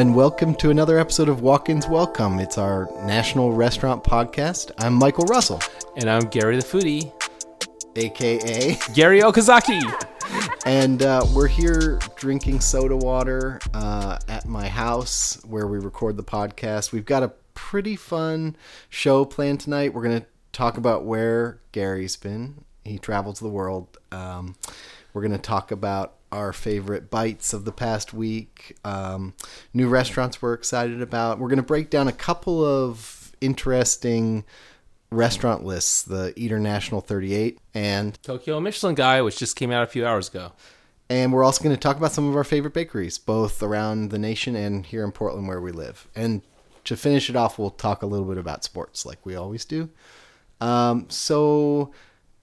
and welcome to another episode of Walk Ins Welcome. It's our national restaurant podcast. I'm Michael Russell, And I'm Gary the Foodie. aka, Gary Okazaki. and uh, we're here drinking soda water uh, at my house where we record the podcast. We've got a pretty fun show planned tonight. We're going to talk about where Gary's been. He travels the world. Um, we're going to talk about our favorite bites of the past week, um, new restaurants we're excited about. We're going to break down a couple of interesting restaurant lists the Eater National 38 and Tokyo Michelin guy, which just came out a few hours ago. and we're also going to talk about some of our favorite bakeries, both around the nation and here in Portland where we live. And to finish it off, we'll talk a little bit about sports like we always do. Um, so,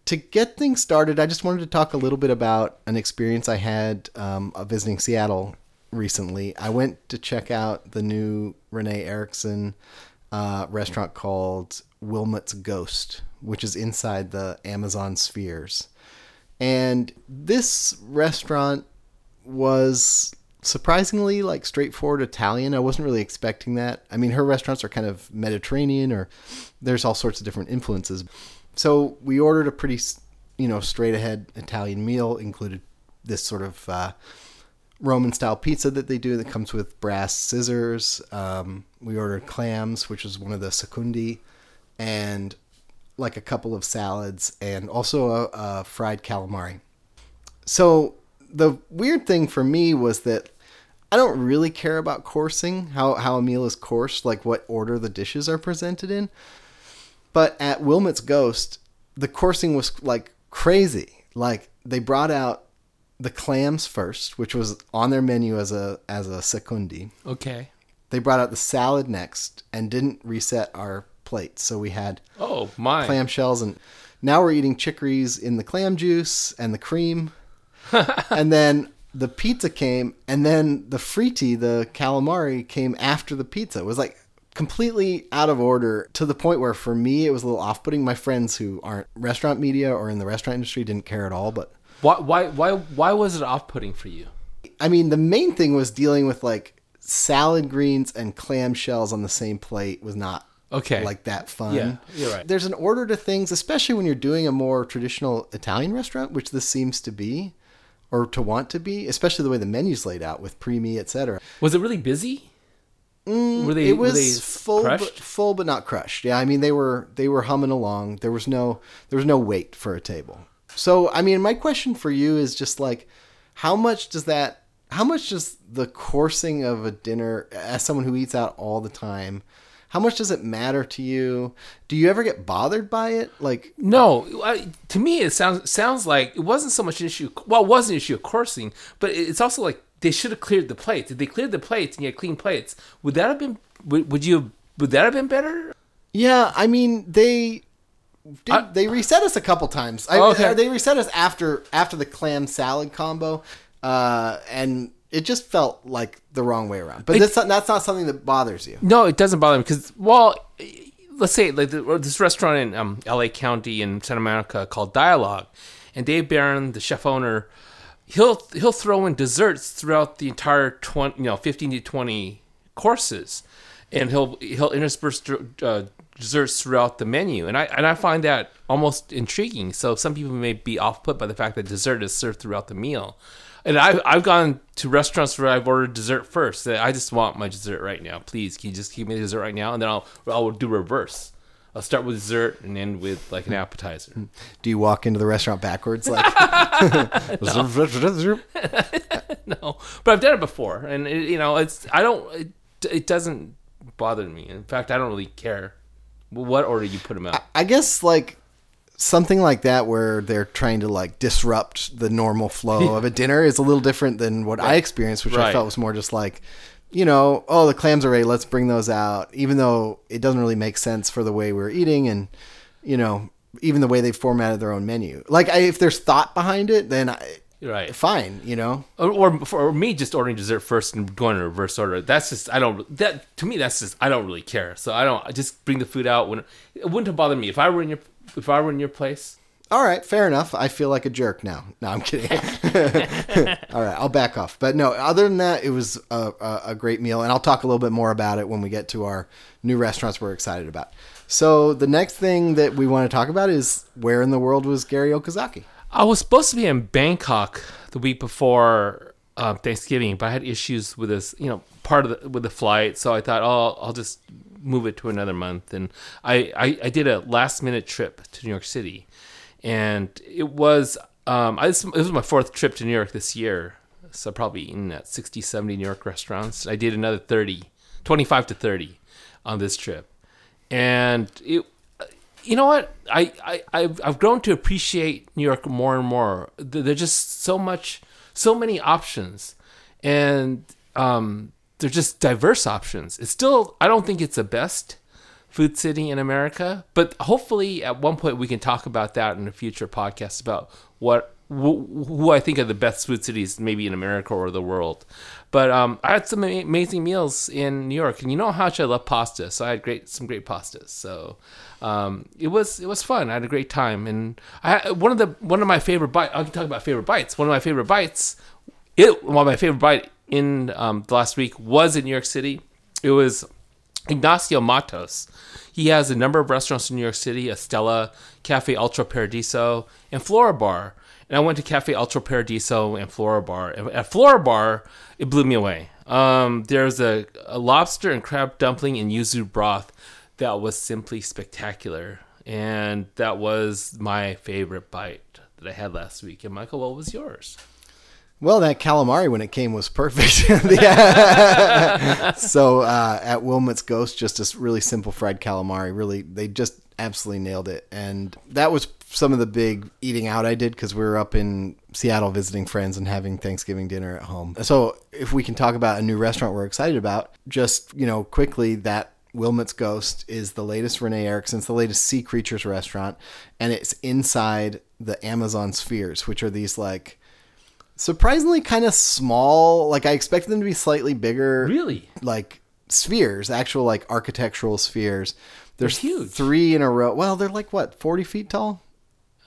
to get things started, I just wanted to talk a little bit about an experience I had um, of visiting Seattle recently. I went to check out the new Renee Erickson uh, restaurant called Willmott's Ghost, which is inside the Amazon Spheres. And this restaurant was surprisingly like straightforward Italian. I wasn't really expecting that. I mean, her restaurants are kind of Mediterranean or there's all sorts of different influences. So we ordered a pretty, you know, straight ahead Italian meal, included this sort of uh, Roman style pizza that they do that comes with brass scissors. Um, we ordered clams, which was one of the secundi, and like a couple of salads, and also a, a fried calamari. So the weird thing for me was that I don't really care about coursing, how, how a meal is coursed, like what order the dishes are presented in. But at Willmott's Ghost, the coursing was like crazy. Like they brought out the clams first, which was on their menu as a as a secundi. Okay. They brought out the salad next and didn't reset our plates. So we had Oh, my. clam shells and now we're eating chicories in the clam juice and the cream. and then the pizza came and then the fritti, the calamari came after the pizza. It was like completely out of order to the point where for me it was a little off-putting. My friends who aren't restaurant media or in the restaurant industry didn't care at all, but Why, why, why, why was it off putting for you? I mean, the main thing was dealing with like salad greens and clam shells on the same plate was not Okay. like that fun. Yeah, you're right. There's an order to things, especially when you're doing a more traditional Italian restaurant, which this seems to be, or to want to be, especially the way the menu's laid out with primi, etc. Was it really busy? Were they, Mm, It was full, but, full but not crushed. Yeah, I mean they were they were humming along. There was no there was no wait for a table. So I mean, my question for you is just like, how much does that? How much does the coursing of a dinner, as someone who eats out all the time, how much does it matter to you? Do you ever get bothered by it? Like, No, I, to me it sounds sounds like it wasn't so much an issue. Well, it was an issue of coursing, but it's also like they should have cleared the plates. If they cleared the plates and you had clean plates, would that have been? Would, would you? Would that have been better? yeah, I mean they. Did, I- they reset us a couple times. I, Okay. They reset us after after the clam salad combo, uh, and it just felt like the wrong way around. But It- that's not, that's not something that bothers you. No, it doesn't bother me because, well, let's say like the, this restaurant in um, L.A. County in Santa Monica called Dialogue, and Dave Beran, the chef owner, he'll he'll throw in desserts throughout the entire twenty, you know, fifteen to twenty courses, and he'll he'll intersperse uh, desserts throughout the menu, and I and I find that almost intriguing. So some people may be off put by the fact that dessert is served throughout the meal. And I've, I've gone to restaurants where I've ordered dessert first. That I just want my dessert right now. Please, can you just give me the dessert right now? And then I'll I'll do reverse. I'll start with dessert and end with like an appetizer. Do you walk into the restaurant backwards like? no, but I've done it before, and it, you know, it's I don't it, it doesn't bother me. In fact, I don't really care what order you put them out. I guess like something like that where they're trying to like disrupt the normal flow of a dinner is a little different than what I experienced, which I felt was more just like, you know, oh the clams are ready, let's bring those out, even though it doesn't really make sense for the way we're eating and you know even the way they formatted their own menu. Like I, if there's thought behind it, then I, right. fine, you know. or, or for me just ordering dessert first and going in reverse order that's just i don't that to me that's just i don't really care so i don't I just bring the food out when it wouldn't have bothered me if i were in your if i were in your place All right, fair enough. I feel like a jerk now. No, I'm kidding. All right, I'll back off. But no, other than that, it was a, a, a great meal, and I'll talk a little bit more about it when we get to our new restaurants we're excited about. So the next thing that we want to talk about is where in the world was Gary Okazaki? I was supposed to be in Bangkok the week before uh, Thanksgiving, but I had issues with this, you know, part of the with the flight. So I thought, oh, I'll just move it to another month. And I, I, I did a last minute trip to New York City, and it was um, I, this was my fourth trip to New York this year. So probably eaten at 60, 70 New York restaurants. I did another 30, 25 to 30 on this trip. And it, you know what? I, I, I've, I've grown to appreciate New York more and more. There's just so much, so many options. And um, they're just diverse options. It's still, I don't think it's the best food city in America, but hopefully at one point we can talk about that in a future podcast about what wh- who I think are the best food cities, maybe in America or the world. But um, I had some amazing meals in New York, and you know how much I love pasta, so I had great some great pastas. So um, it was it was fun. I had a great time, and I one of the one of my favorite bites. I can talk about favorite bites. One of my favorite bites. It one of my favorite bite in um, the last week was in New York City. It was Ignacio Mattos. He has a number of restaurants in New York City: Estela, Cafe Altro Paradiso, and Flora Bar. And I went to Cafe Altro Paradiso and Flora Bar. At Flora Bar, it blew me away. Um, there's a, a lobster and crab dumpling in yuzu broth that was simply spectacular. And that was my favorite bite that I had last week. And Michael, what was yours? Well, that calamari when it came was perfect. So uh, at Willmott's Ghost, just a really simple fried calamari. Really, they just absolutely nailed it. And that was some of the big eating out I did because we were up in Seattle visiting friends and having Thanksgiving dinner at home. So if we can talk about a new restaurant we're excited about, just you know quickly that Willmott's Ghost is the latest Renee Erickson's, the latest Sea Creatures restaurant, and it's inside the Amazon spheres, which are these like surprisingly kind of small. Like I expected them to be slightly bigger. Really? Like spheres, actual like architectural spheres. There's They're huge. three in a row. Well, they're like what, forty feet tall?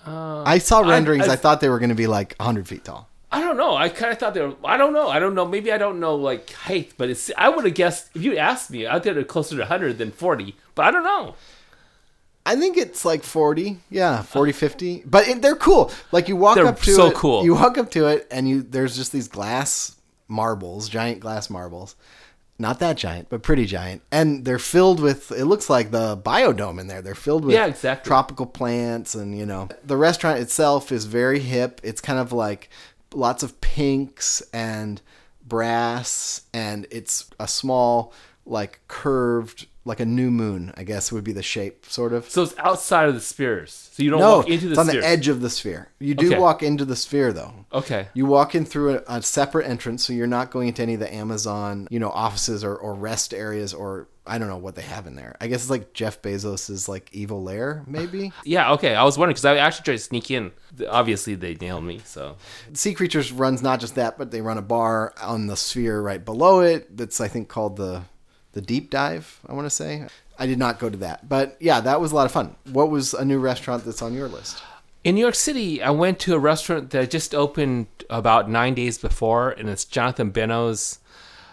Uh, I saw renderings. I, I- thought they were going to be like hundred feet tall. I don't know. I kind of thought they were. I don't know. I don't know. Maybe I don't know like height, but it's. I would have guessed if you asked me, I think they're closer to 100 than 40. But I don't know. I think it's like 40. Yeah, 40, 50. But it, they're cool. Like you walk They're up to so it. cool. You walk up to it and you there's just these glass marbles, giant glass marbles. Not that giant, but pretty giant. And they're filled with it looks like the biodome in there. They're filled with Yeah, exactly. tropical plants and you know. The restaurant itself is very hip. It's kind of like lots of pinks and brass and it's a small like curved like a new moon, I guess would be the shape sort of. So it's outside of the spheres. So you don't No, walk into the it's on spheres. the edge of the sphere. You do Okay. walk into the sphere though. Okay. You walk in through a, a separate entrance, so you're not going into any of the Amazon, you know, offices or, or rest areas or I don't know what they have in there. I guess it's like Jeff Bezos's like evil lair, maybe. Yeah. Okay. I was wondering because I actually tried to sneak in. Obviously, they nailed me. So sea Creatures runs not just that, but they run a bar on the sphere right below it. That's I think called the the Deep Dive. I want to say. I did not go to that, but yeah, that was a lot of fun. What was a new restaurant that's on your list? in New York City, I went to a restaurant that just opened about nine days before, and it's Jonathan Benno's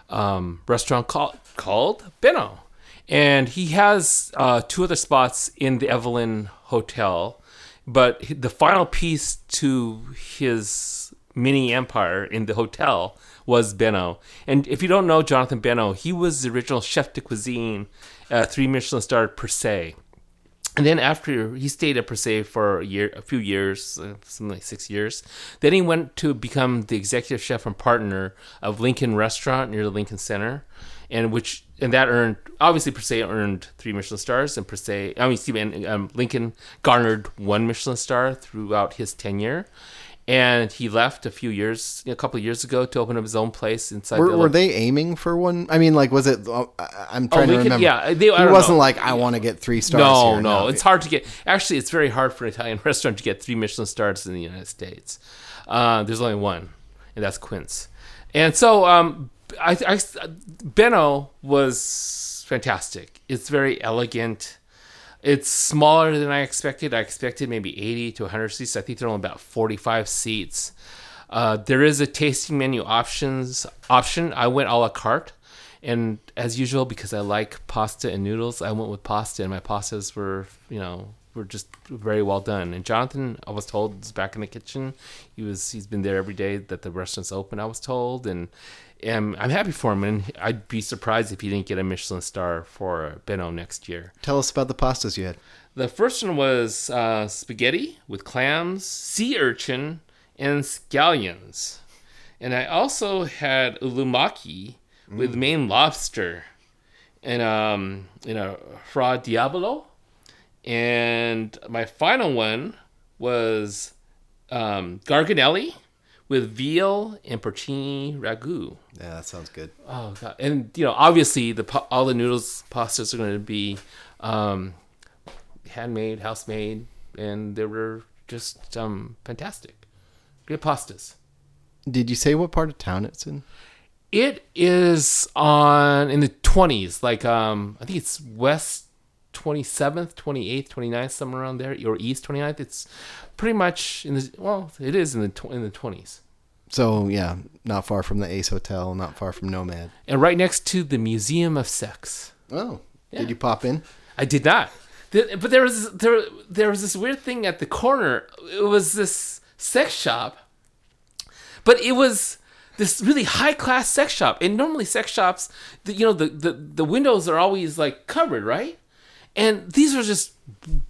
um, restaurant called called Benno, and he has uh, two other spots in the Evelyn Hotel, but the final piece to his mini empire in the hotel was Benno. And if you don't know Jonathan Benno, he was the original chef de cuisine, uh, three Michelin star per se. And then after he stayed at Per se for a year, a few years, uh, something like six years. Then he went to become the executive chef and partner of Lincoln Restaurant near the Lincoln Center, and which and that earned obviously Per se earned three Michelin stars, and Per se I mean and, um, Lincoln garnered one Michelin star throughout his tenure. And he left a few years, a couple of years ago, to open up his own place inside. Were, the were they aiming for one? I mean, like, was it? uh, I'm trying to Lincoln- remember. yeah, they- I he don't wasn't know. like I want to get three stars. No, here. no, it's hard to get. Actually, it's very hard for an Italian restaurant to get three Michelin stars in the United States. Uh, there's only one, and that's Quince. And so, um, I, I, Benno was fantastic. It's very elegant. It's smaller than I expected. I expected maybe 80 to 100 seats. I think they're only about 45 seats. Uh, there is a tasting menu options option. I went a la carte, and as usual, because I like pasta and noodles, I went with pasta, and my pastas were, you know, were just very well done. And Jonathan, I was told, is back in the kitchen. He was he's been there every day that the restaurant's open. I was told, and, and I'm happy for him. And I'd be surprised if he didn't get a Michelin star for Benno next year. Tell us about the pastas you had. The first one was uh, spaghetti with clams, sea urchin, and scallions. And I also had ulumaki with Maine lobster and um, you know, fra diavolo. And my final one was um, garganelli with veal and porcini ragu. Yeah, that sounds good. Oh god! And you know, obviously, the all the noodles pastas are going to be um, handmade, house made, and they were just um, fantastic. Good pastas. Did you say what part of town it's in? It is on in the twenties, like um, I think it's west twenty seventh, twenty eighth, 29th, somewhere around there, or east 29th. It's pretty much in the well, it is in the tw- in the twenties, So yeah, not far from the Ace Hotel, not far from Nomad. and right next to the Museum of Sex. Oh, Yeah. did you pop in? I did not. But there was there there was this weird thing at the corner. It was this sex shop, but it was this really high class sex shop. And normally sex shops, the, you know, the, the the windows are always like covered, right? And these are just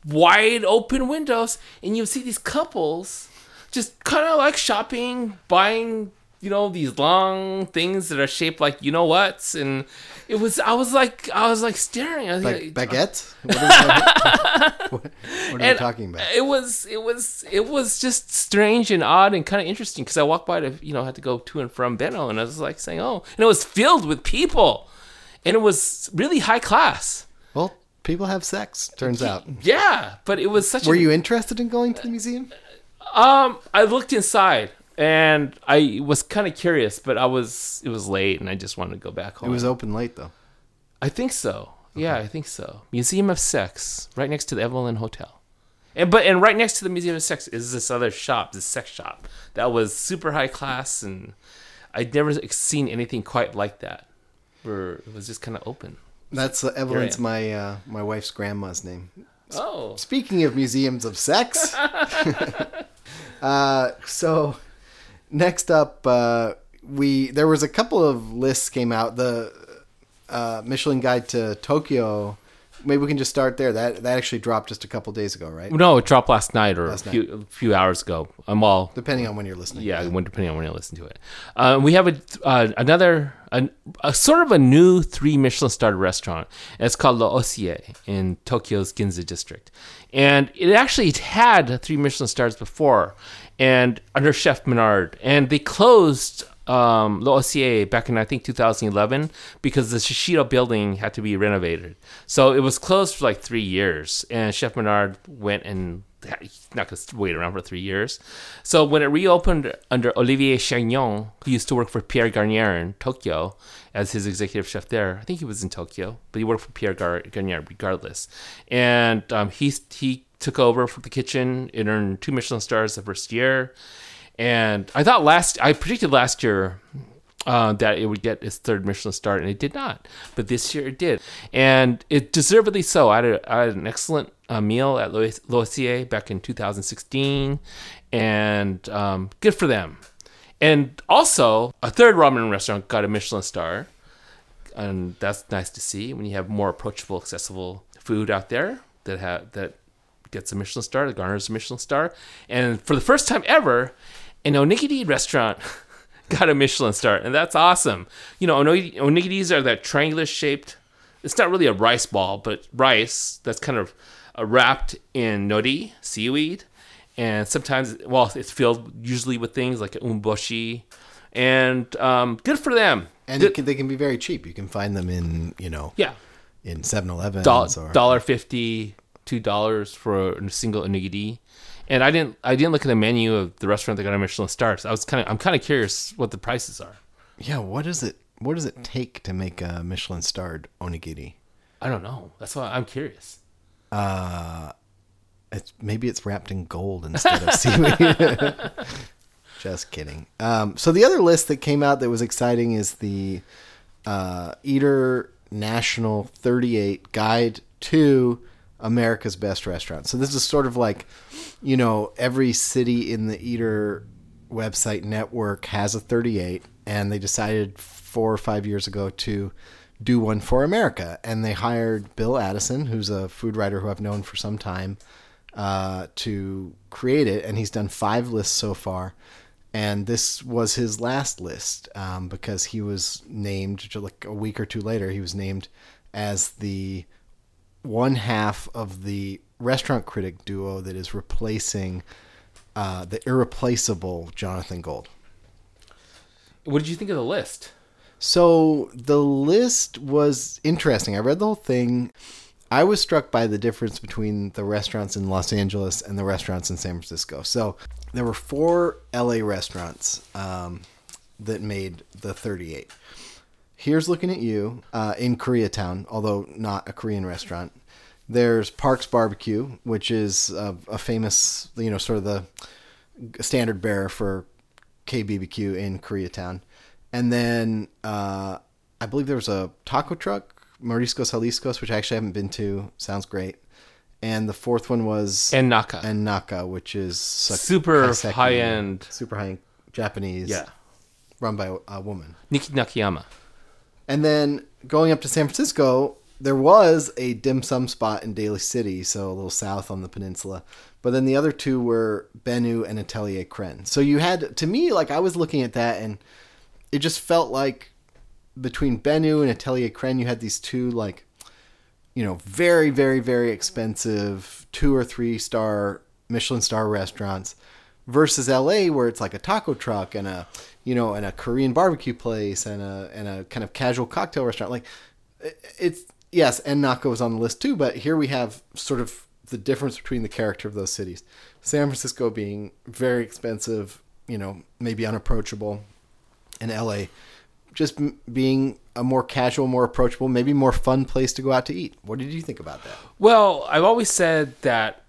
wide open windows, and you see these couples just kind of like shopping, buying, you know, these long things that are shaped like you know what's, and it was I was like I was like staring. I was Like like, baguette? What, is what, what are you talking about? It was it was it was just strange and odd and kind of interesting because I walked by to you know had to go to and from Benno and I was like saying oh and it was filled with people and it was really high class. Well, people have sex. Turns out. Yeah, but it was such. A Were a, you interested in going to the museum? Um, I looked inside and I was kind of curious, but I was it was late and I just wanted to go back home. It was open late though. I think so. Yeah, I think so. Museum of Sex, right next to the Evelyn Hotel. And but and right next to the Museum of Sex is this other shop, this sex shop that was super high class, and I'd never seen anything quite like that, where it was just kind of open. That's uh, Evelyn's my uh, my wife's grandma's name. Oh, Speaking of museums of sex, uh, so next up, uh, we there was a couple of lists came out. The uh, Michelin Guide to Tokyo. Maybe we can just start there. That that actually dropped just a couple days ago, right? no, it dropped last night or Last a few, a few hours ago. I'm all Depending on when you're listening. yeah, when depending on when you listen to it. Uh, we have a uh, another an, a sort of a new three Michelin starred restaurant. And it's called L'Osier in Tokyo's Ginza district, and it actually had three Michelin stars before, and under Chef Menard, and they closed. Um, L'Osier back in I think 2011 because the Shiseido building had to be renovated, so it was closed for like three years. And Chef Menard went and he's not going to wait around for three years. So when it reopened under Olivier Chaignon, who used to work for Pierre Gagnaire in Tokyo as his executive chef there, I think he was in Tokyo, but he worked for Pierre Gar- Gagnaire regardless. And um, he he took over for the kitchen. It earned two Michelin stars the first year. And I thought last, I predicted last year uh, that it would get its third Michelin star, and it did not. But this year it did, and it deservedly so. I had, a, I had an excellent uh, meal at Lois- L'Osier back in 2016, and um, good for them. And also, a third ramen restaurant got a Michelin star, and that's nice to see when you have more approachable, accessible food out there that have that gets a Michelin star, that garners a Michelin star. And for the first time ever, an onigiri restaurant got a Michelin star, and that's awesome. You know, onigiri- onigiris are that triangular shaped. It's not really a rice ball, but rice that's kind of uh, wrapped in nori seaweed, and sometimes, well, it's filled usually with things like umeboshi, and um, good for them. and Good- can, they can be very cheap. You can find them in you know yeah, in Seven Eleven dollar fifty two dollars for a single onigiri. And I didn't I didn't look at the menu of the restaurant that got a Michelin star. So I was kind of I'm kind of curious what the prices are. yeah. What does it what does it take to make a Michelin starred onigiri? I don't know. That's why I'm curious. It's maybe it's wrapped in gold instead of seaweed. Just kidding. Um, so the other list that came out that was exciting is the uh, Eater National 38 Guide to America's Best Restaurants. So this is sort of like, you know, every city in the Eater website network has a 38, and they decided four or five years ago to do one for America. And they hired Bill Addison, who's a food writer who I've known for some time, uh, to create it. And he's done five lists so far. And this was his last list um, because he was named, like a week or two later, he was named as the one half of the restaurant critic duo that is replacing uh, the irreplaceable Jonathan Gold. What did you think of the list? So the list was interesting. I read the whole thing. I was struck by the difference between the restaurants in Los Angeles and the restaurants in San Francisco. So there were four LA restaurants um, that made the 38. Here's looking at you uh, in Koreatown, although not a Korean restaurant. There's Parks Barbecue, which is a, a famous, you know, sort of the standard bearer for KBBQ in Koreatown. And then uh, I believe there was a taco truck, Mariscos Jaliscos, which I actually haven't been to. Sounds great. And the fourth one was And Naka. and Naka, which is Super kaiseki, high-end. super high end Japanese, Yeah. run by a, a woman. Niki Nakayama. And then going up to San Francisco, there was a dim sum spot in Daly City, so a little south on the peninsula. But then the other two were Benu and Atelier Crenn. So you had, to me, like I was looking at that and it just felt like between Benu and Atelier Crenn, you had these two, like, you know, very, very, very expensive two or three star Michelin star restaurants versus LA where it's like a taco truck and a you know and a Korean barbecue place and a and a kind of casual cocktail restaurant. Like it's yes and Naka was on the list too but here we have sort of the difference between the character of those cities. San Francisco being very expensive you know maybe unapproachable. And LA just being a more casual more approachable maybe more fun place to go out to eat. What did you think about that? Well, I've always said that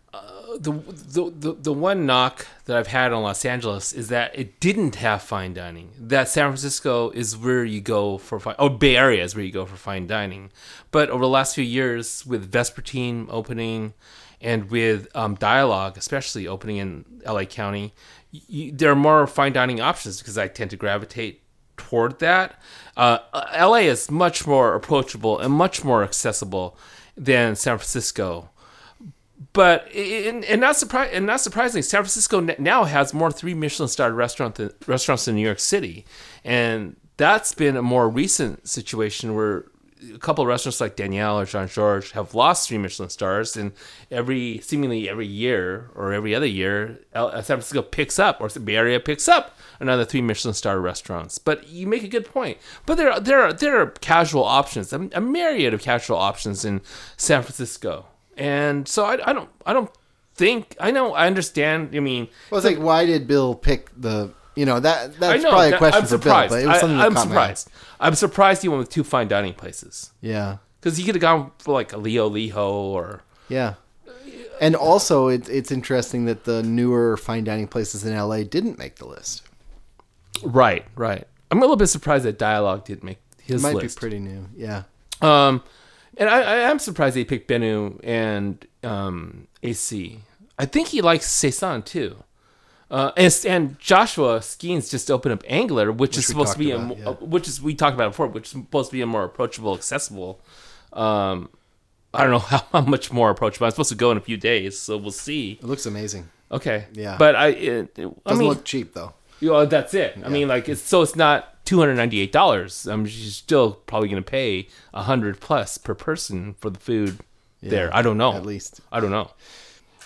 the, the the one knock that I've had on Los Angeles is that it didn't have fine dining. That San Francisco is where you go for fine. Oh, Bay Area is where you go for fine dining. But over the last few years, with Vespertine opening, and with um, Dialogue, especially opening in LA County, you, there are more fine dining options because I tend to gravitate toward that. Uh, LA is much more approachable and much more accessible than San Francisco. But and, not surpri- and not surprisingly, San Francisco now has more three Michelin starred restaurant than, restaurants than New York City, and that's been a more recent situation where a couple of restaurants like Daniel or Jean Georges have lost three Michelin stars, and every seemingly every year or every other year, uh, San Francisco picks up or the Bay Area picks up another three Michelin star restaurants. But you make a good point. But there are, there are there are casual options, a myriad of casual options in San Francisco, and so I, I don't I don't think I know I understand. I mean, well it's like why did Bill pick the you know that that's know probably a question I'm for Bill but it was something I, that am caught my eye. surprised. I'm surprised he went with two fine dining places yeah because he could have gone for like a Leo Liho or Yeah. And also, it, it's interesting that the newer fine dining places in LA didn't make the list. right, right. I'm a little bit surprised that Dialogue didn't make his It might list. be pretty new. Yeah. Um, and I, I am surprised they picked Benu and um, AC. I think he likes Saison too. Uh, and, and Joshua Skenes just opened up Angler, which, is supposed to be talked a, yeah. uh, which is we talked about before, which is supposed to be a more approachable, accessible. Um, I don't know how, how much more approachable. I'm supposed to go in a few days, so we'll see. It looks amazing. Okay, Yeah. but I, it, it- I Doesn't mean, look cheap, though. you know, that's it. I mean, like, it's so it's not two hundred ninety eight dollars. I'm she's still probably going to pay a hundred plus per person for the food there. I don't know. At least. I don't know.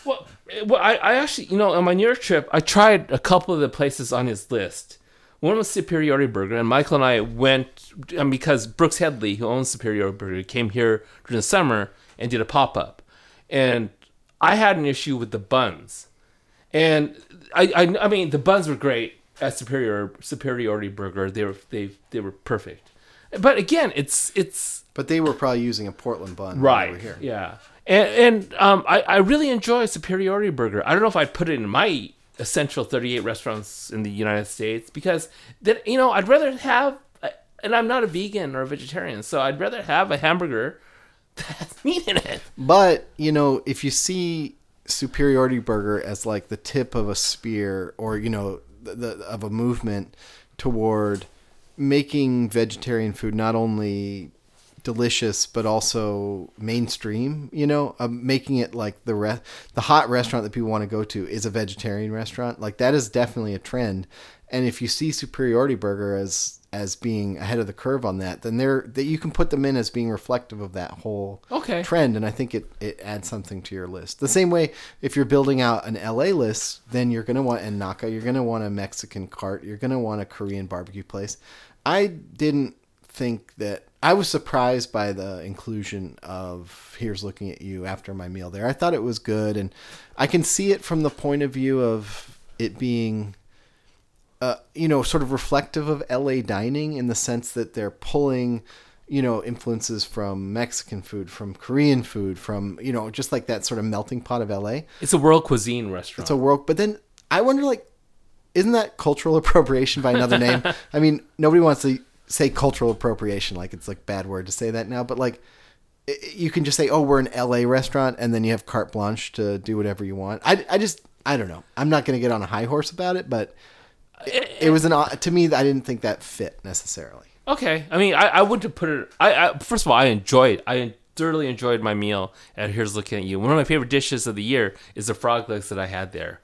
Well, eh, well, I, I actually, you know, on my New York trip, I tried a couple of the places on his list. One was Superiority Burger, and Michael and I went, and because Brooks Headley, who owns Superiority Burger, came here during the summer and did a pop up, and I had an issue with the buns, and I, I, I mean, the buns were great at Superior Superiority Burger. They were they they were perfect, but again, it's it's But they were probably using a Portland bun right here. yeah And, and um, I, I really enjoy Superiority Burger. I don't know if I'd put it in my essential 38 restaurants in the United States because that you know I'd rather have and I'm not a vegan or a vegetarian, so I'd rather have a hamburger that has meat in it. But you know, if you see superiority burger as like the tip of a spear, or you know, the, of a movement toward making vegetarian food not only delicious but also mainstream you know uh, making it like the re- the hot restaurant that people want to go to is a vegetarian restaurant. Like that is definitely a trend. And if you see superiority burger as as being ahead of the curve on that then they're that you can put them in as being reflective of that whole Okay. trend and i think it it adds something to your list. The same way if you're building out an la list then you're going to want a naka you're going to want a mexican cart you're going to want a korean barbecue place. I didn't think that I was surprised by the inclusion of "Here's Looking at You" after my meal there. I thought it was good, and I can see it from the point of view of it being, uh, you know, sort of reflective of LA dining in the sense that they're pulling, you know, influences from Mexican food, from Korean food, from you know, just like that sort of melting pot of LA. It's a world cuisine restaurant. It's a world, but then I wonder, like, isn't that cultural appropriation by another name? I mean, nobody wants to say cultural appropriation like it's like bad word to say that now, but like you can just say, "Oh, we're an LA restaurant," and then you have carte blanche to do whatever you want. I, I just I don't know. I'm not going to get on a high horse about it, but it, it was an to me. I didn't think that fit necessarily. Okay, I mean, I, I wouldn't have put it. I, I first of all, I enjoyed. I thoroughly enjoyed my meal at Here's Looking at You. One of my favorite dishes of the year is the frog legs that I had there.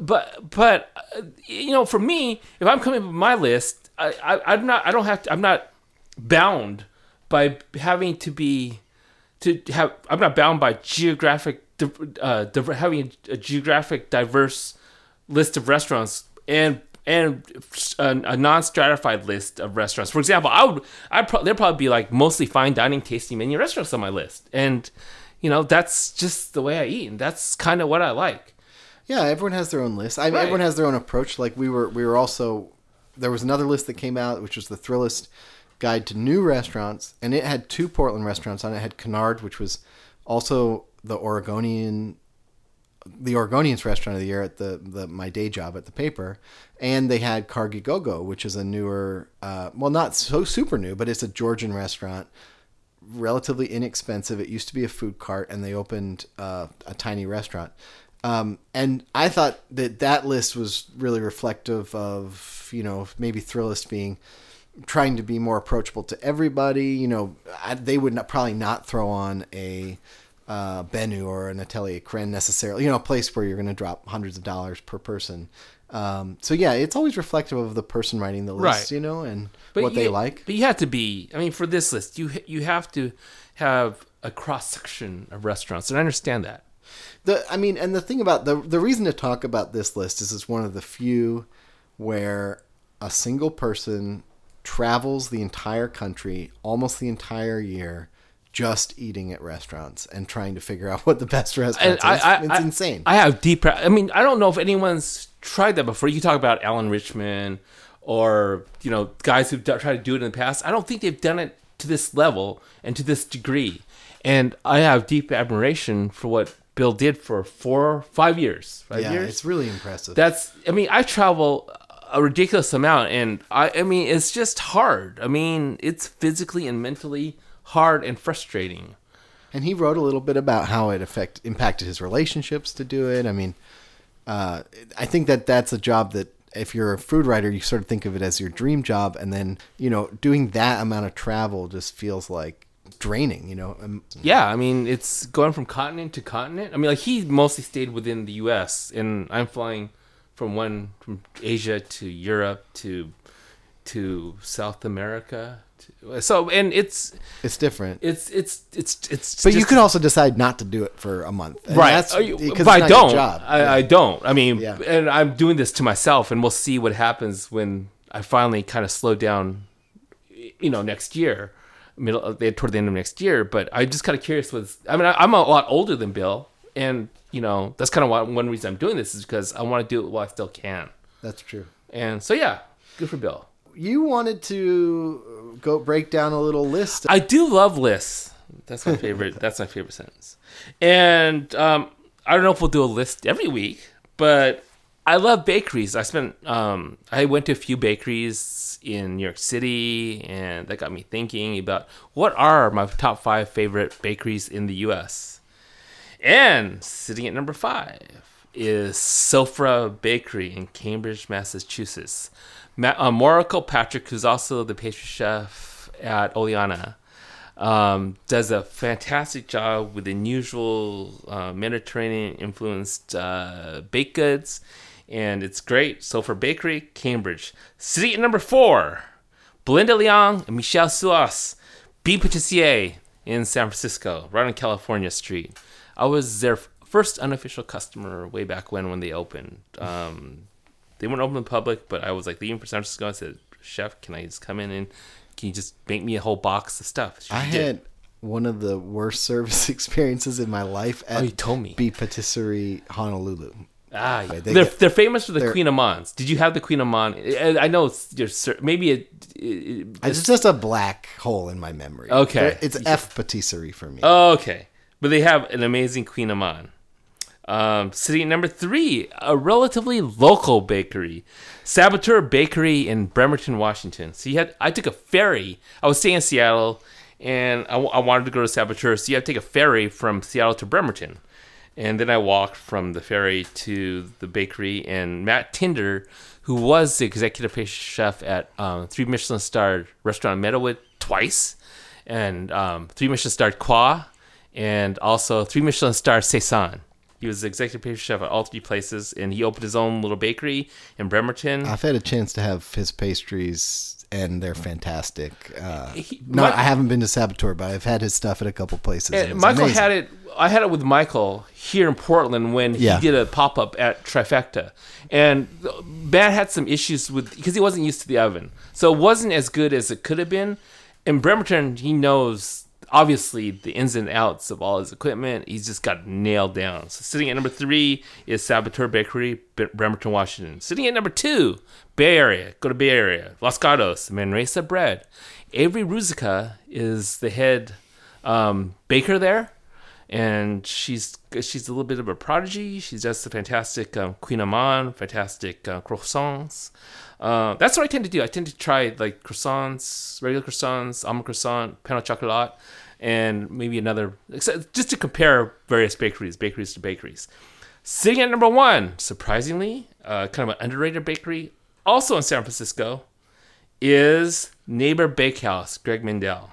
But but uh, you know, for me, if I'm coming up with my list, I, I I'm not. I don't have to. I'm not bound by having to be to have. I'm not bound by geographic uh, having a geographic diverse list of restaurants and and a, a non-stratified list of restaurants. For example, I would I pro- there'd probably be like mostly fine dining, tasty menu restaurants on my list, and you know that's just the way I eat, and that's kind of what I like. Yeah, everyone has their own list. I mean, Right. everyone has their own approach. Like we were, we were also there was another list that came out, which was the Thrillist Guide to New Restaurants, and it had two Portland restaurants on it. It had Canard, which was also the Oregonian, the Oregonians restaurant of the year at the, the my day job at the paper, and they had Kargi Gogo, which is a newer, uh, well, not so super new, but it's a Georgian restaurant relatively inexpensive. It used to be a food cart, and they opened uh, a tiny restaurant. Um, and I thought that that list was really reflective of you know maybe Thrillist being trying to be more approachable to everybody. You know, I, they would not, probably not throw on a uh, Benu or an Atelier Crenn necessarily. You know, a place where you're going to drop hundreds of dollars per person. Um, so yeah, it's always reflective of the person writing the list, Right. you know, and But what you, they like. But you have to be. I mean, for this list, you you have to have a cross section of restaurants, and I understand that. The I mean, and the thing about the the reason to talk about this list is it's one of the few where a single person travels the entire country almost the entire year just eating at restaurants and trying to figure out what the best restaurants I, is. I, it's I- insane. I have deep. I mean, I don't know if anyone's tried that before. You talk about Alan Richman or you know guys who've tried to do it in the past. I don't think they've done it to this level and to this degree. And I have deep admiration for what Bill did for four, five years. Five yeah, years. it's really impressive. That's. I mean, I travel a ridiculous amount, and I. I mean, it's just hard. I mean, it's physically and mentally hard and frustrating. and he wrote a little bit about how it affect impacted his relationships to do it. I mean, uh, I think that that's a job that if you're a food writer, you sort of think of it as your dream job, and then you know doing that amount of travel just feels like draining. You know, Um, Yeah, I mean, it's going from continent to continent. I mean, like he mostly stayed within the U.S. and I'm flying from one from Asia to Europe to to South America. To, so, and it's it's different. it's it's it's it's. but you just- could also decide not to do it for a month, and right? That's, you- because but I it's not your don't. I, Yeah. I don't. I mean, Yeah. and I'm doing this to myself, and we'll see what happens when I finally kind of slow down. You know, next year, middle uh, toward the end of next year. But I'm just kind of curious. Was I mean, I, I'm a lot older than Bill, and you know that's kind of why, one reason I'm doing this is because I want to do it while I still can. that's true. And so yeah, good for Bill. You wanted to go break down a little list. I do love lists. That's my favorite. that's my favorite sentence. And um, I don't know if we'll do a list every week, but I love bakeries. I spent. Um, I went to a few bakeries in New York City, and that got me thinking about what are my top five favorite bakeries in the U.S. And sitting at number five is Sofra Bakery in Cambridge, Massachusetts. Ma- uh, Maura Kilpatrick, who's also the pastry chef at Oleana, um, does a fantastic job with unusual uh, Mediterranean influenced uh, baked goods, and it's great. Sofra Bakery, Cambridge. City at number four, Belinda Leong and Michel Suas, B. Patisserie in San Francisco, right on California Street. I was their first unofficial customer way back when when they opened. Um, they weren't open to the public, but I was like leaving for San Francisco. I said, "Chef, can I just come in and can you just make me a whole box of stuff?" She I did. had one of the worst service experiences in my life at Oh, you told me. B Patisserie Honolulu. Ah, they they're get- they're famous for the they're- kouign-amanns. Did you have the kouign-amann? I I know it's maybe it. it, It's just a black hole in my memory. Okay. They're- It's F Patisserie for me. Okay, but they have an amazing kouign-amann. Um, at number three, a relatively local bakery, Saboteur Bakery in Bremerton, Washington. So you had, I took a ferry. I was staying in Seattle, and I wanted to go to Saboteur, so you had to take a ferry from Seattle to Bremerton, and then I walked from the ferry to the bakery. And Matt Tinder, who was the executive chef at um, three Michelin starred restaurant Meadowood twice, and um, three Michelin starred Coi, and also three Michelin star Saison. He was the executive pastry chef at all three places, and he opened his own little bakery in Bremerton. I've had a chance to have his pastries, and they're fantastic. Uh, He- no, my- I haven't been to Saboteur, but I've had his stuff at a couple places. Michael amazing. had it. I had it with Michael here in Portland when Yeah. he did a pop up at Trifecta, and Matt had some issues with because he wasn't used to the oven, so it wasn't as good as it could have been. In Bremerton, he knows obviously the ins and outs of all his equipment. He's just got nailed down. So sitting at number three is Saboteur Bakery, Bre- Bremerton, Washington. Sitting at number two, Bay Area. Go to Bay Area. Los Gatos, Manresa Bread. Avery Ruzicka is the head um, baker there, and she's she's a little bit of a prodigy. She does the fantastic um, kouign-amann, fantastic uh, croissants. Uh, that's what I tend to do. I tend to try like croissants, regular croissants, almond croissant, pain au chocolat, and maybe another, just to compare various bakeries, bakeries to bakeries. Sitting at number one, surprisingly, uh, kind of an underrated bakery, also in San Francisco, is Neighbor Bakehouse, Greg Mindel.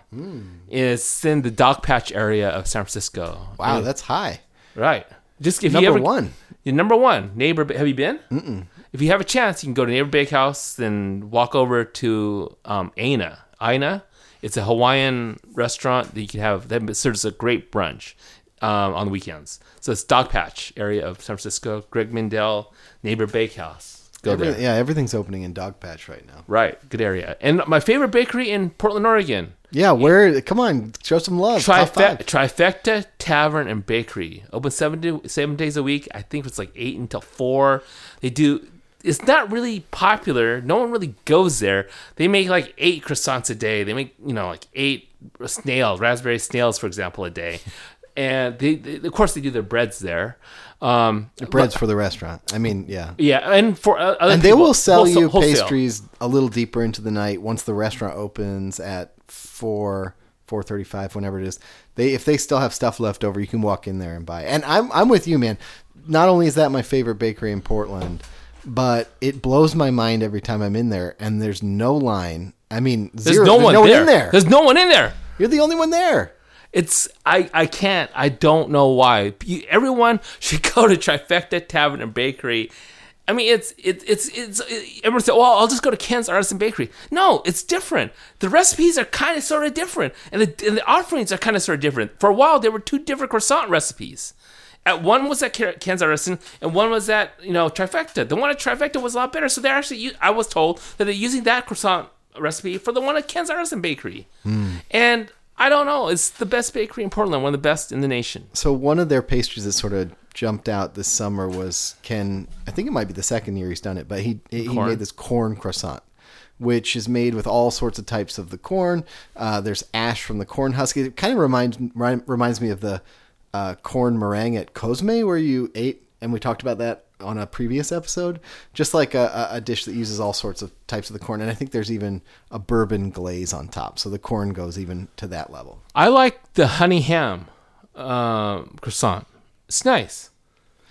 It's in the Dog Patch area of San Francisco. Wow, that's high. Right. Just if Number you ever, one. Number one, Neighbor. Have you been? Mm-mm. If you have a chance, you can go to Neighbor Bakehouse, and walk over to um, Aina. Aina. It's a Hawaiian restaurant that you can have. That serves a great brunch um, on the weekends. So it's Dog Patch area of San Francisco. Greg Mindel, Neighbor Bakehouse. Go Every- there. yeah, everything's opening in Dogpatch right now. Right, good area. And my favorite bakery in Portland, Oregon, Yeah, where? Come on, show some love. Trife- Trifecta Tavern and Bakery. Open seven to, seven days a week. I think it's like eight until four. They do. It's not really popular. No one really goes there. They make like eight croissants a day. They make you know like eight snails, raspberry snails, for example, a day. And they, they of course they do their breads there. Um, Breads for the restaurant. I mean, yeah. yeah, and for uh, And they people, will sell wholesale- you wholesale. pastries a little deeper into the night once the restaurant opens at four four thirty five, whenever it is. They if they still have stuff left over, you can walk in there and buy. And I'm I'm with you, man. Not only is that my favorite bakery in Portland, but it blows my mind every time I'm in there and there's no line. I mean, There's zero. no one there. in there. There's no one in there. You're the only one there. It's I I can't I don't know why. Everyone should go to Trifecta Tavern and Bakery. I mean, it's it's it's it's it, everyone said, "Well, I'll just go to Ken's Artisan Bakery." No, it's different. The recipes are kind of sort of different, and the and the offerings are kind of sort of different. For a while, there were two different croissant recipes. At one was at Ken's Artisan, and one was at you know Trifecta. The one at Trifecta was a lot better. So they're actually I was told that they're using that croissant recipe for the one at Ken's Artisan Bakery, hmm. and I don't know. It's the best bakery in Portland, one of the best in the nation. So one of their pastries that sort of jumped out this summer was Ken. I think it might be the second year he's done it, but he he Corn. made this corn croissant, which is made with all sorts of types of the corn. Uh, there's ash from the corn husk. It kind of reminds reminds me of the uh, corn meringue at Cosme, where you ate, and we talked about that on a previous episode. Just like a, a dish that uses all sorts of types of the corn, and I think there's even a bourbon glaze on top, so the corn goes even to that level. I like the honey ham um, croissant. It's nice.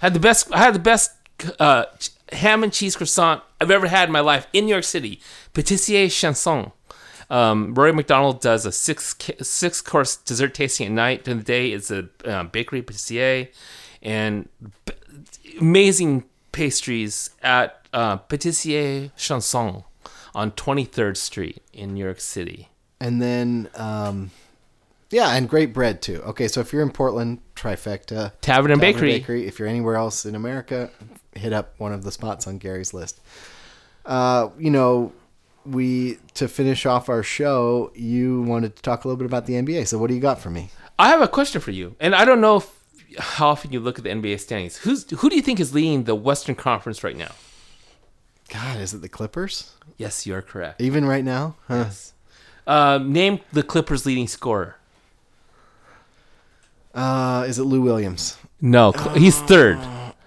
Had the best. I had the best uh, ham and cheese croissant I've ever had in my life in New York City. Patisserie Chanson. Um, Rory McDonald does a six six course dessert tasting at night. During the day, it's a uh, bakery patissier, and amazing pastries at uh, Patisserie Chanson on 23rd Street in New York City. And then, um, yeah, and great bread too. Okay, so if you're in Portland, trifecta. Tavern and Bakery. If you're anywhere else in America, hit up one of the spots on Gary's list. Uh, you know, we to finish off our show, you wanted to talk a little bit about the NBA. So what do you got for me? I have a question for you, and I don't know if, how often you look at the NBA standings. Who's who do you think is leading the Western Conference right now? God, is it the Clippers? Yes, you are correct. Even right now? Huh? Um, name the Clippers' leading scorer. Uh, is it Lou Williams? No, he's third.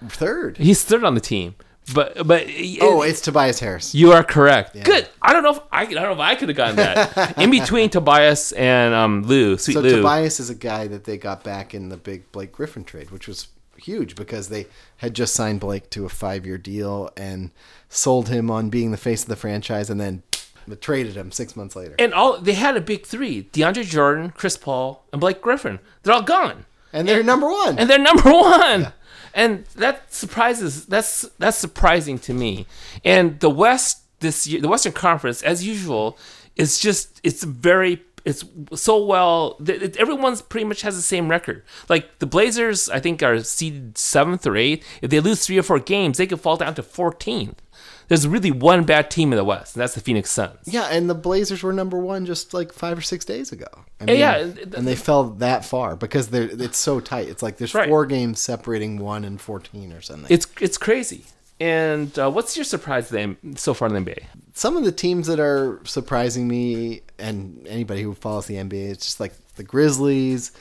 Third. He's third on the team. But but Oh, it's Tobias Harris. you are correct. Good. I don't know if I, I don't know if I could have gotten that in between Tobias and um, Lou, sweet So Lou. Tobias is a guy that they got back in the big Blake Griffin trade, which was huge because they had just signed Blake to a five-year deal and sold him on being the face of the franchise, and then traded him six months later. and all they had a big three: DeAndre Jordan, Chris Paul, and Blake Griffin. They're all gone. And they're number one. and they're number one. And that surprises. That's that's surprising to me. And the West this year, the Western Conference, as usual, is just it's very it's so well. it- Everyone's pretty much has the same record. Like the Blazers, I think are seeded seventh or eighth. If they lose three or four games, they could fall down to fourteenth. There's really one bad team in the West, and that's the Phoenix Suns. yeah, and the Blazers were number one just like five or six days ago. I Yeah, yeah, and they fell that far because they're it's so tight. It's like there's Right. four games separating one and fourteen or something. It's it's crazy. And uh, what's your surprise then so far in the NBA? some of the teams that are surprising me and anybody who follows the NBA, it's just like the Grizzlies.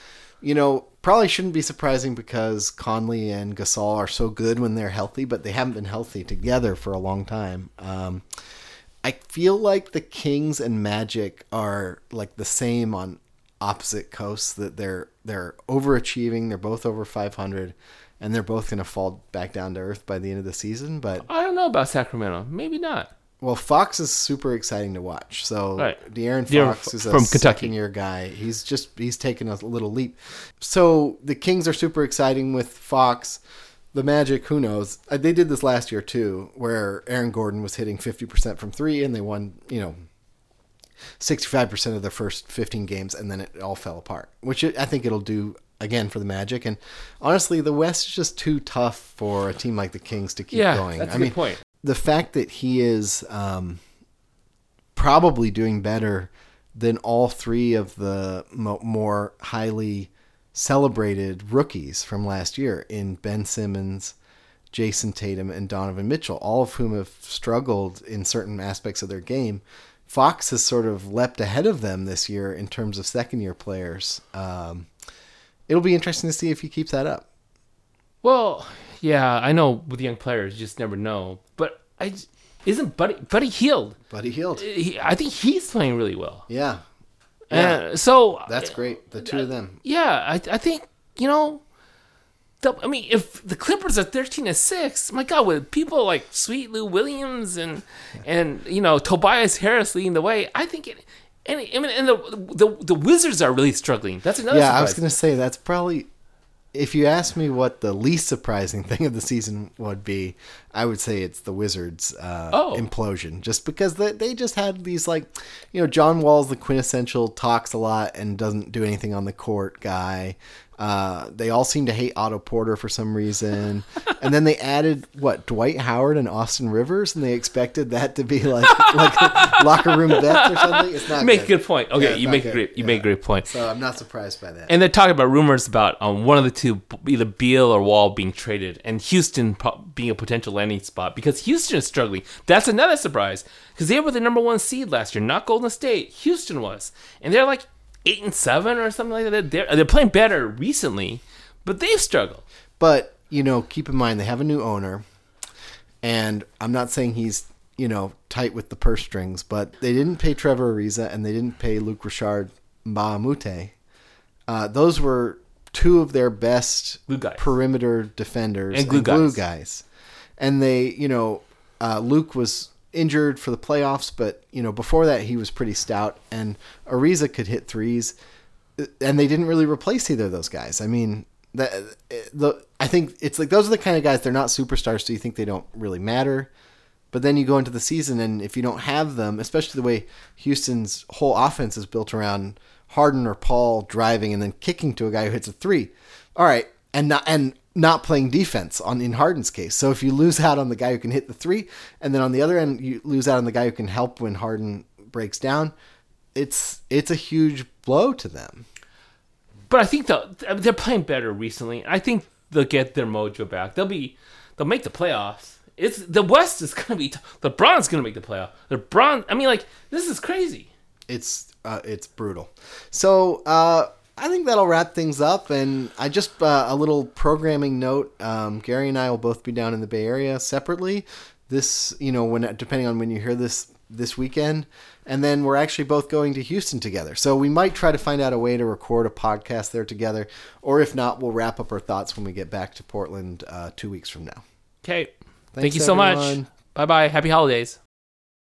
You know, probably shouldn't be surprising because Conley and Gasol are so good when they're healthy, but they haven't been healthy together for a long time. Um, I feel like the Kings and Magic are like the same on opposite coasts. That they're they're overachieving. They're both over 500, and they're both going to fall back down to earth by the end of the season. But I don't know about Sacramento. Maybe not. Well, Fox is super exciting to watch. So Right. De'Aaron De'Aaron Fox F- is a from Kentucky. year guy. He's just he's taken a little leap. So the Kings are super exciting with Fox. The Magic, who knows? Uh, They did this last year too, where Aaron Gordon was hitting fifty percent from three, and they won. You know. 65% of their first 15 games and then it all fell apart which I think it'll do again for the Magic and honestly the West is just too tough for a team like the Kings to keep Yeah, going that's a I good mean point. The fact that he is um, probably doing better than all three of the mo- more highly celebrated rookies from last year in Ben Simmons, Jayson Tatum, and Donovan Mitchell, all of whom have struggled in certain aspects of their game. Fox has sort of leapt ahead of them this year in terms of second year players. Um, it'll be interesting to see if he keeps that up. Well, yeah, I know with young players, you just never know. But I isn't Buddy Buddy Hield. Buddy Hield. He, I think he's playing really well. Yeah. Uh, so That's great. The two of them. yeah, I, I think you know. The, I mean, if the Clippers are thirteen to six, my God, with people like Sweet Lou Williams and and you know Tobias Harris leading the way, I think it. And, I mean, and the, the the Wizards are really struggling. That's another. yeah, I was going to say that's probably if you ask me what the least surprising thing of the season would be, I would say it's the Wizards' uh, Oh. implosion. Just because they, they just had these like, you know, John Wall's the quintessential talks a lot and doesn't do anything on the court guy. Uh, they all seem to hate Otto Porter for some reason. and then they added what Dwight Howard and Austin Rivers, and they expected that to be like like locker room vets or something. It's not. You make a good. good point. Okay, Yeah, you make good. a great you Yeah. make a great point. So I'm not surprised by that. And they're talking about rumors about um, one of the two, either Beal or Wall, being traded, and Houston pro- being a potential landing spot because Houston is struggling. That's another surprise because they were the number one seed last year, not Golden State. Houston was, and they're like eight and seven or something like that. They're they're playing better recently, but they've struggled. But you know, keep in mind they have a new owner, and I'm not saying he's you know tight with the purse strings, but they didn't pay Trevor Ariza and they didn't pay Luke Richard Mbamute. Uh, those were two of their best perimeter defenders And glue glue guys. guys. And they, you know, uh, Luc was injured for the playoffs, but you know before that he was pretty stout, and Ariza could hit threes, and they didn't really replace either of those guys. I mean, that the I think it's like those are the kind of guys they're not superstars, so you think they don't really matter. But then you go into the season, and if you don't have them, especially the way Houston's whole offense is built around Harden or Paul driving and then kicking to a guy who hits a three, all right, and not and not playing defense on in Harden's case. So if you lose out on the guy who can hit the three, and then on the other end you lose out on the guy who can help when Harden breaks down, it's it's a huge blow to them. But I think they'll, they're playing better recently. I think they'll get their mojo back. They'll be they'll make the playoffs. It's the West is gonna be LeBron's gonna make the playoff. LeBron, I mean, like this is crazy. it's uh, it's brutal. So uh, I think that'll wrap things up. And I just uh, a little programming note. Um, Gary and I will both be down in the Bay Area separately. This, you know, when depending on when you hear this this weekend, and then we're actually both going to Houston together. So we might try to find out a way to record a podcast there together, or if not, we'll wrap up our thoughts when we get back to Portland uh, two weeks from now. Okay, thank you so much. Bye bye. Happy holidays.